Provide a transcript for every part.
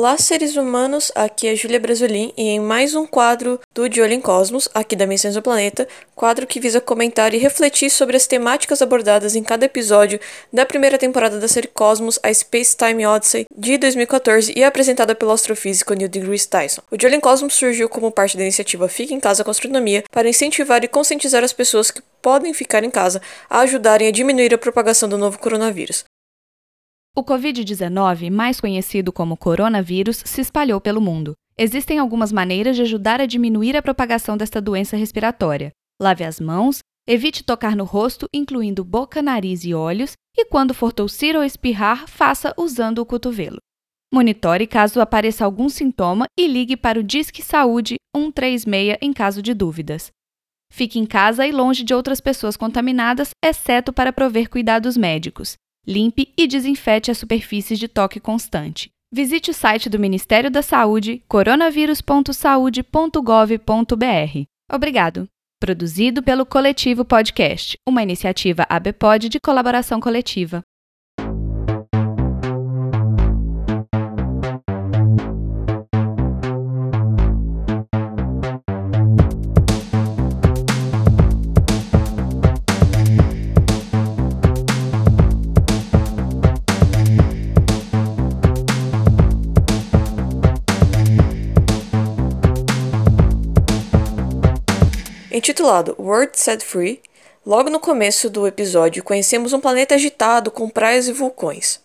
Olá, seres humanos! Aqui é Júlia Brasolin e em mais um quadro do De Olho em Cosmos, aqui da Missões do Planeta, quadro que visa comentar e refletir sobre as temáticas abordadas em cada episódio da primeira temporada da série Cosmos, a Space Time Odyssey, de 2014 e apresentada pelo astrofísico Neil deGrasse Tyson. O De Olho em Cosmos surgiu como parte da iniciativa Fique em Casa com Astronomia para incentivar e conscientizar as pessoas que podem ficar em casa a ajudarem a diminuir a propagação do novo coronavírus. O Covid-19, mais conhecido como coronavírus, se espalhou pelo mundo. Existem algumas maneiras de ajudar a diminuir a propagação desta doença respiratória. Lave as mãos, evite tocar no rosto, incluindo boca, nariz e olhos, e quando for tossir ou espirrar, faça usando o cotovelo. Monitore caso apareça algum sintoma e ligue para o Disque Saúde 136 em caso de dúvidas. Fique em casa e longe de outras pessoas contaminadas, exceto para prover cuidados médicos. Limpe e desinfete as superfícies de toque constante. Visite o site do Ministério da Saúde, coronavírus.saude.gov.br. Obrigado. Produzido pelo Coletivo Podcast, uma iniciativa ABPOD de colaboração coletiva. Intitulado World Set Free, logo no começo do episódio conhecemos um planeta agitado com praias e vulcões.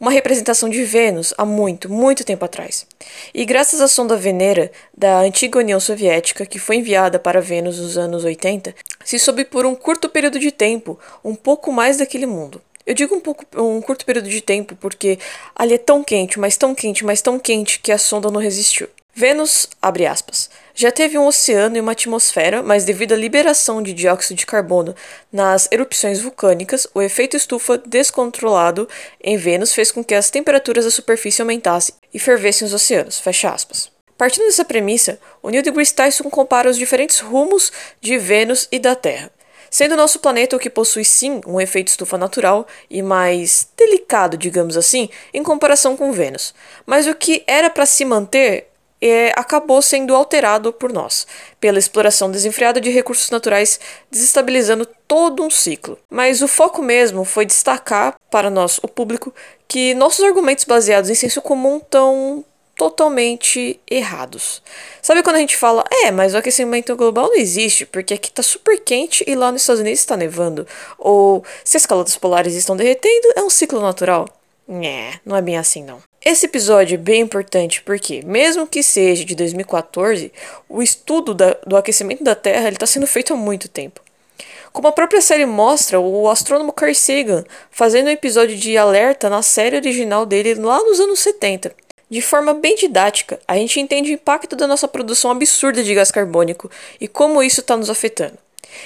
Uma representação de Vênus há muito, muito tempo atrás. E graças à sonda Venera da antiga União Soviética, que foi enviada para Vênus nos anos 80, se soube por um curto período de tempo um pouco mais daquele mundo. Eu digo um pouco um curto período de tempo porque ali é tão quente, mas tão quente, mas tão quente que a sonda não resistiu. Vênus, abre aspas, já teve um oceano e uma atmosfera, mas devido à liberação de dióxido de carbono nas erupções vulcânicas, o efeito estufa descontrolado em Vênus fez com que as temperaturas da superfície aumentassem e fervessem os oceanos, fecha aspas. Partindo dessa premissa, o Neil deGrasse Tyson compara os diferentes rumos de Vênus e da Terra, sendo nosso planeta o que possui sim um efeito estufa natural e mais delicado, digamos assim, em comparação com Vênus. Mas o que era para se manter é, acabou sendo alterado por nós, pela exploração desenfreada de recursos naturais, desestabilizando todo um ciclo. Mas o foco mesmo foi destacar para nós, o público, que nossos argumentos baseados em senso comum estão totalmente errados. Sabe quando a gente fala, é, mas o aquecimento global não existe, porque aqui tá super quente e lá nos Estados Unidos está nevando? Ou se as calotas polares estão derretendo, é um ciclo natural? É, não é bem assim não. Esse episódio é bem importante porque, mesmo que seja de 2014, o estudo da, do aquecimento da Terra está sendo feito há muito tempo. Como a própria série mostra, o astrônomo Carl Sagan fazendo um episódio de alerta na série original dele lá nos anos 70. De forma bem didática, a gente entende o impacto da nossa produção absurda de gás carbônico e como isso está nos afetando.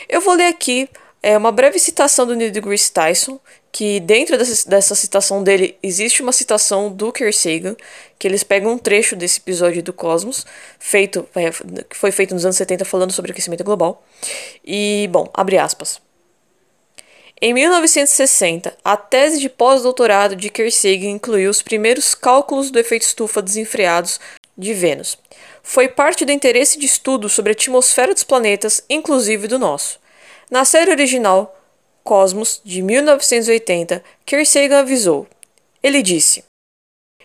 Eu vou ler aqui é, uma breve citação do Neil deGrasse Tyson, que dentro dessa, dessa citação dele existe uma citação do Carl Sagan, que eles pegam um trecho desse episódio do Cosmos, feito, é, que foi feito nos anos 70 falando sobre aquecimento global. E, bom, abre aspas. Em 1960, a tese de pós-doutorado de Carl Sagan incluiu os primeiros cálculos do efeito estufa desenfreados de Vênus. Foi parte do interesse de estudo sobre a atmosfera dos planetas, inclusive do nosso. Na série original, Cosmos, de 1980, Carl Sagan avisou. Ele disse: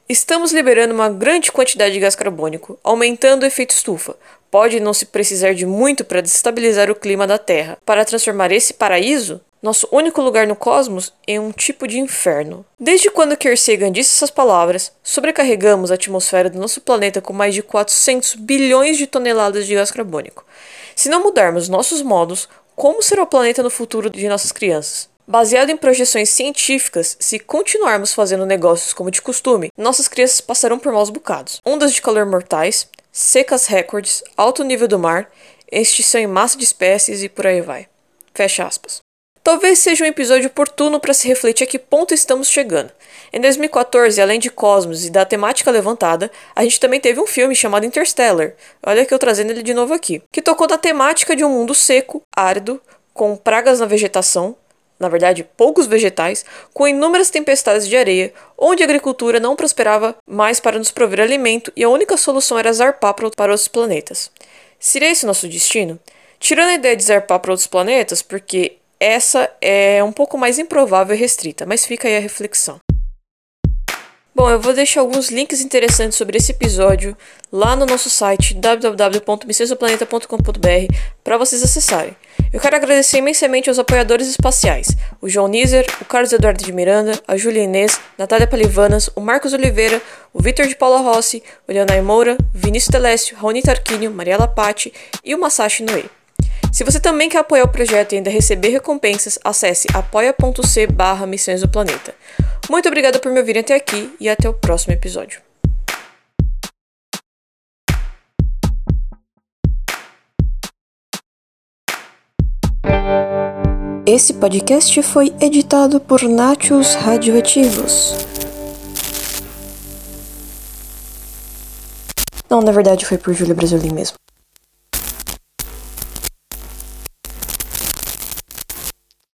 Estamos liberando uma grande quantidade de gás carbônico, aumentando o efeito estufa. Pode não se precisar de muito para desestabilizar o clima da Terra, para transformar esse paraíso, nosso único lugar no cosmos, em um tipo de inferno. Desde quando Carl Sagan disse essas palavras, sobrecarregamos a atmosfera do nosso planeta com mais de 400 bilhões de toneladas de gás carbônico. Se não mudarmos nossos modos, como será o planeta no futuro de nossas crianças? Baseado em projeções científicas, se continuarmos fazendo negócios como de costume, nossas crianças passarão por maus bocados. Ondas de calor mortais, secas recordes, alto nível do mar, extinção em massa de espécies e por aí vai. Fecha aspas. Talvez seja um episódio oportuno para se refletir a que ponto estamos chegando. Em 2014, além de Cosmos e da temática levantada, a gente também teve um filme chamado Interstellar, olha que eu trazendo ele de novo aqui, que tocou da temática de um mundo seco, árido, com pragas na vegetação, na verdade, poucos vegetais, com inúmeras tempestades de areia, onde a agricultura não prosperava mais para nos prover alimento e a única solução era zarpar para outros planetas. Seria esse nosso destino? Tirando a ideia de zarpar para outros planetas, porque essa é um pouco mais improvável e restrita, mas fica aí a reflexão. Bom, eu vou deixar alguns links interessantes sobre esse episódio lá no nosso site www.missõesdoplaneta.com.br para vocês acessarem. Eu quero agradecer imensamente aos apoiadores espaciais: o João Nizer, o Carlos Eduardo de Miranda, a Júlia Inês, Natália Palivanas, o Marcos Oliveira, o Vitor de Paula Rossi, o Leonai Moura, Vinícius Telésio, Raoni Tarquínio, Mariela Patti e o Masashi Noe. Se você também quer apoiar o projeto e ainda receber recompensas, acesse apoia.c barra Missões do Planeta. Muito obrigada por me ouvirem até aqui e até o próximo episódio. Esse podcast foi editado por Nachos Radioativos. Não, na verdade foi por Júlia Brasilin mesmo.